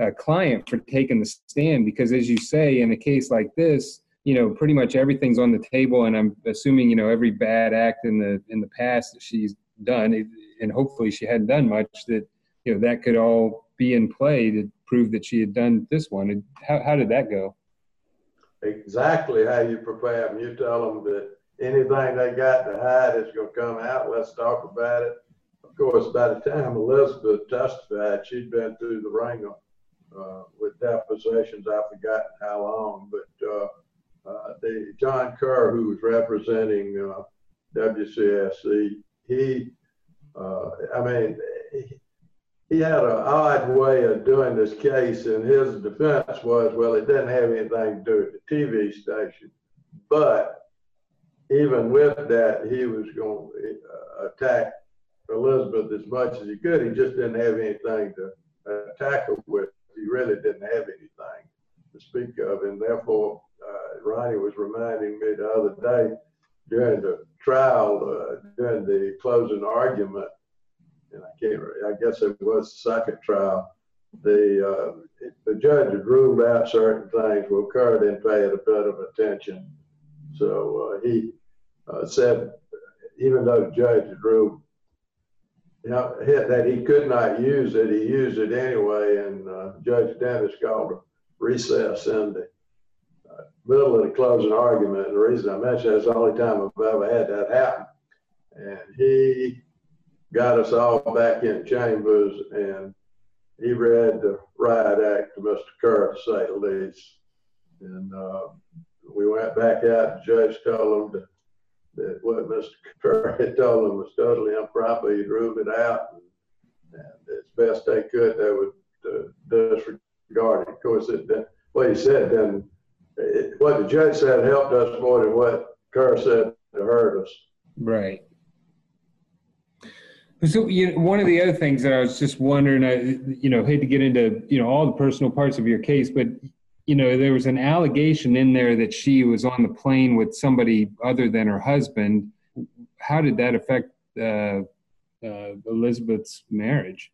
uh, client for taking the stand, because as you say, in a case like this, you know, pretty much everything's on the table, and I'm assuming you know every bad act in the in the past that she's done, and hopefully she hadn't done much. That you know that could all be in play to prove that she had done this one. How how did that go? Exactly how you prepare them. You tell them that anything they got to hide is going to come out. Let's talk about it. Of course, by the time Elizabeth testified, she'd been through the ringer uh, with depositions. I've forgotten how long, but uh, uh, the John Kerr, who was representing uh, WCSC, he, uh, I mean, he had an odd way of doing this case, and his defense was, well, it didn't have anything to do with the TV station. But even with that, he was going to uh, attack Elizabeth as much as he could. He just didn't have anything to attack her with. He really didn't have anything to speak of, and therefore, uh, Ronnie was reminding me the other day during the trial, uh, during the closing argument and I can't, I guess it was the second trial, the, uh, the judge had ruled out certain things. Well, Kerr didn't pay it a bit of attention. So, uh, he, uh, said, even though the judge had ruled, you know, that he could not use it, he used it anyway, and, uh, Judge Dennis called a recess in the uh, middle of the closing argument. And the reason I mention that's the only time I've ever had that happen. And he, got us all back in chambers and he read the riot act to Mr. Kerr, to say the least. And uh, we went back out, the judge told him that, that what Mr. Kerr had told him was totally improper. He ruled it out. And, and as best they could, they would uh, disregard it. Of course, it, what he said then, it, what the judge said helped us more than what Kerr said to hurt us. Right. So, you know, one of the other things that I was just wondering, I, you know, hate to get into, you know, all the personal parts of your case, but, you know, there was an allegation in there that she was on the plane with somebody other than her husband. How did that affect uh, uh, Elizabeth's marriage?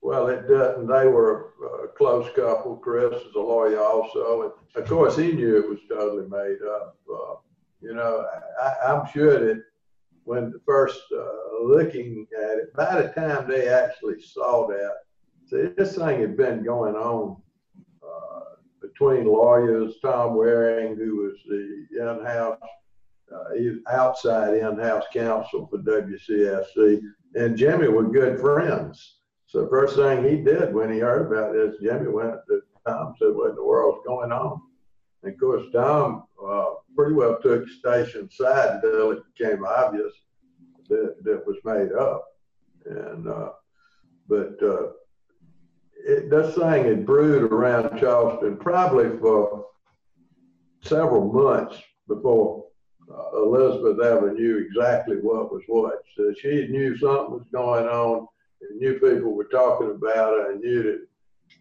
Well, it doesn't. They were a close couple. Chris is a lawyer also. And of course, he knew it was totally made up. Uh, you know, I, I'm sure that when the first uh, looking at it, by the time they actually saw that, see, this thing had been going on uh, between lawyers, Tom Waring, who was the in-house, uh, outside in-house counsel for WCSC, and Jimmy were good friends. So the first thing he did when he heard about this, Jimmy went to Tom and said, what in the world's going on? And of course, Tom uh, pretty well took station side until it became obvious that that was made up. And uh, but uh, it, this thing had brewed around Charleston probably for several months before uh, Elizabeth ever knew exactly what was what. So she knew something was going on and knew people were talking about it and knew that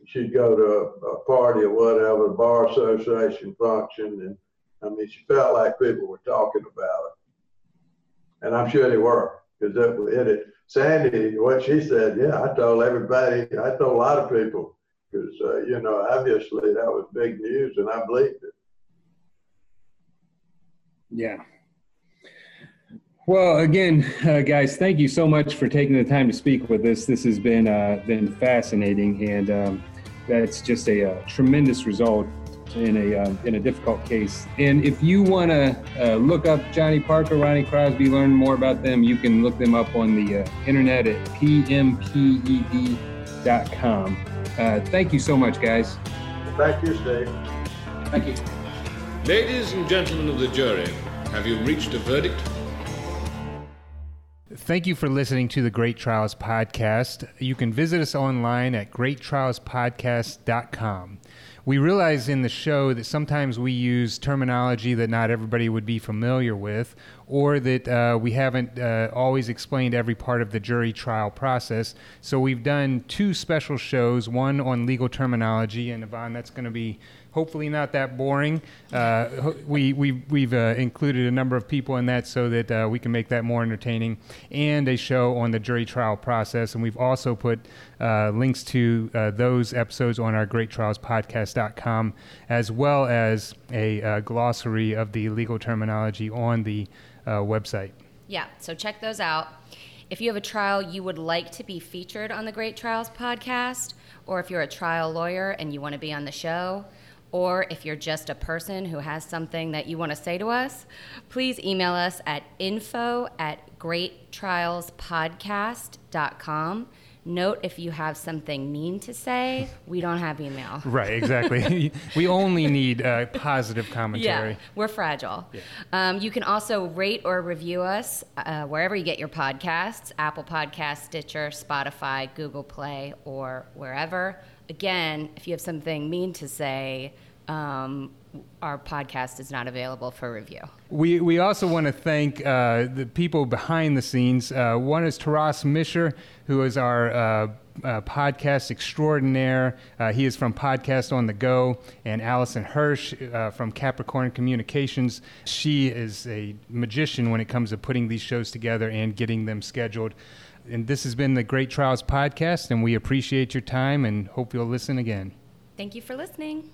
she'd go to a, a party or whatever, a bar association function. And I mean, she felt like people were talking about her. And I'm sure they were because it, it, it, Sandy, what she said, yeah, I told everybody, I told a lot of people because, uh, you know, obviously that was big news and I believed it. Yeah. Well, again, uh, guys, thank you so much for taking the time to speak with us. This has been uh, been fascinating, and um, that's just a, uh tremendous result in a uh, in a difficult case. And if you want to uh, look up Johnny Parker, Ronnie Crosby, learn more about them, you can look them up on the uh, internet at pmped.com. Uh, thank you so much, guys. Thank you, Steve. Thank you. Ladies and gentlemen of the jury, have you reached a verdict? Thank you for listening to the Great Trials Podcast. You can visit us online at greattrialspodcast.com. we realize in the show that sometimes we use terminology that not everybody would be familiar with, or that uh, we haven't uh, always explained every part of the jury trial process. So we've done two special shows one on legal terminology, and Yvonne, that's going to be hopefully not that boring. Uh, we, we, we've uh, included a number of people in that so that uh, we can make that more entertaining, and a show on the jury trial process. And we've also put uh, links to uh, those episodes on our greattrialspodcast.com, as well as a uh, glossary of the legal terminology on the website. Yeah, so check those out. If you have a trial you would like to be featured on the Great Trials podcast, or if you're a trial lawyer and you want to be on the show, or if you're just a person who has something that you want to say to us, please email us at info at greattrialspodcast.com. Note if you have something mean to say, we don't have email. Right, exactly. we only need uh, positive commentary. Yeah, we're fragile. Yeah. Um, you can also rate or review us uh, wherever you get your podcasts Apple Podcasts, Stitcher, Spotify, Google Play, or wherever again, if you have something mean to say, um, our podcast is not available for review. We, we also want to thank uh, the people behind the scenes. Uh, one is Taras Misher, who is our uh, uh podcast extraordinaire. Uh, he is from Podcast on the Go, and Allison Hirsch uh, from Capricorn Communications. She is a magician when it comes to putting these shows together and getting them scheduled. And this has been the Great Trials Podcast, and we appreciate your time and hope you'll listen again. Thank you for listening.